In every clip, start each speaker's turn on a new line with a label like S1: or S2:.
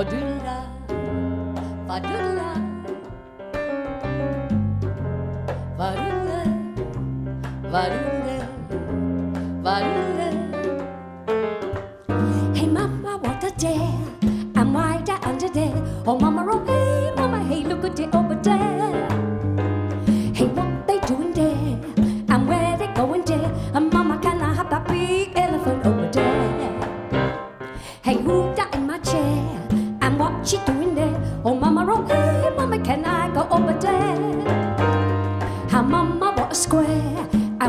S1: Fa-doodle-da, fa-doodle-da. Va-doodle, va-doodle, va-doodle. Hey mama, what a day! I'm out under there. Oh mama,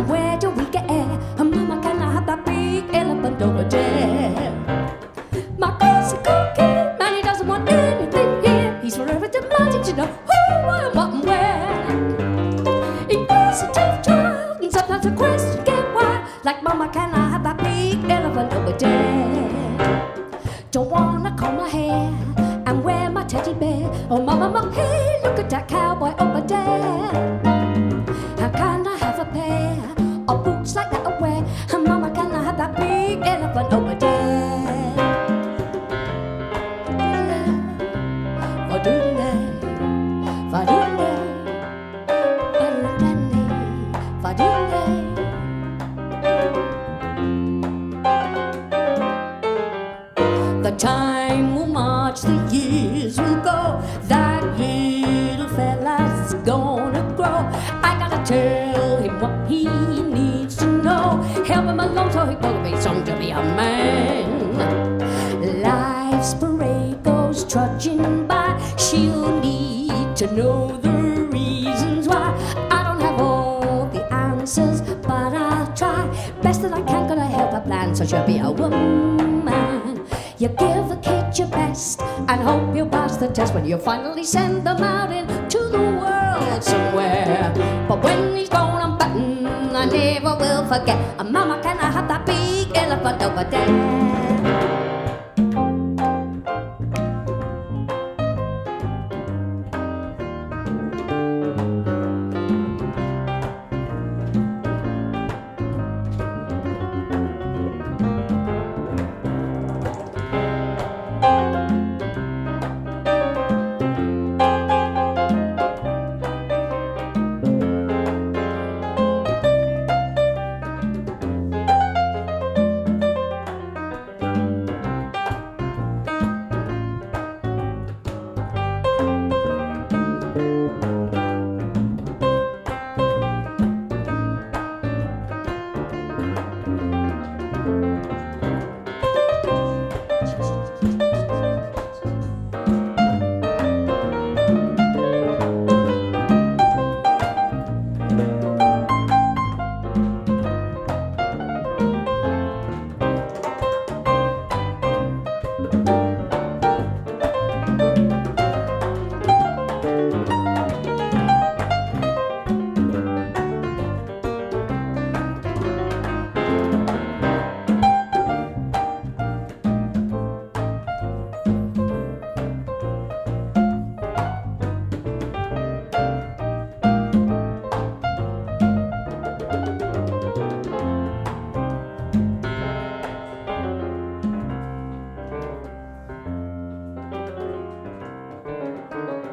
S1: And where do we get air? And mama, can I have that big elephant over there? My cousin cookie, man, he doesn't want anything here. He's forever demanding to know who, why, and what, and where. He's a tough child, and sometimes the question get wild. Like, Mama, can I have that big elephant over there? Don't wanna comb my hair and wear my teddy bear. Oh, Mama, Mama, hey, look at that cowboy over there. The time will march, the years will go. That little fella's gonna grow. I gotta tell him what he needs to know. Help him along so he be strong to be a man. Life's parade goes trudging by. She'll need to know the reasons why. I don't have all the answers, but I'll try. Best that I can, gonna help her plan so she'll be a woman. You give a kid your best and hope you pass the test when you finally send them out into the world somewhere. But when he's grown and button, I never will forget. Mama, can I have that big elephant over there?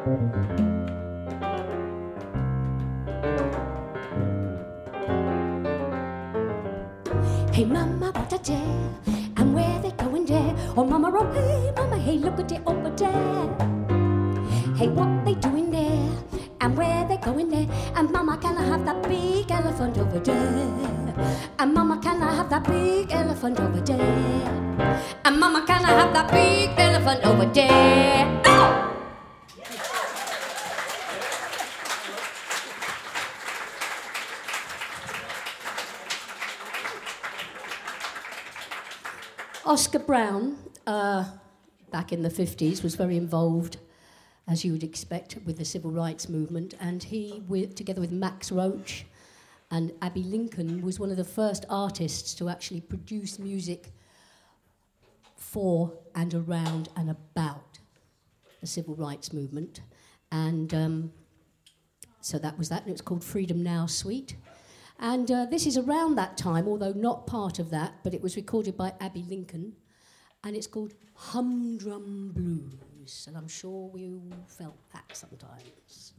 S1: Hey mama, what a day, and where they going there? Oh mama, oh hey mama, hey look at it over there. Hey, what they doing there? And where they going there? And mama, can I have that big elephant over there? And mama, can I have that big elephant over there? And mama, can I have that big elephant over there? Oscar Brown, uh, back in the 50s, was very involved, as you would expect, with the civil rights movement. And he, with, together with Max Roach and Abbey Lincoln, was one of the first artists to actually produce music for and around and about the civil rights movement. And um, so that was that, and it's called Freedom Now Suite. And uh, this is around that time, although not part of that, but it was recorded by Abbey Lincoln, and it's called Humdrum Blues. And I'm sure we all felt that sometimes.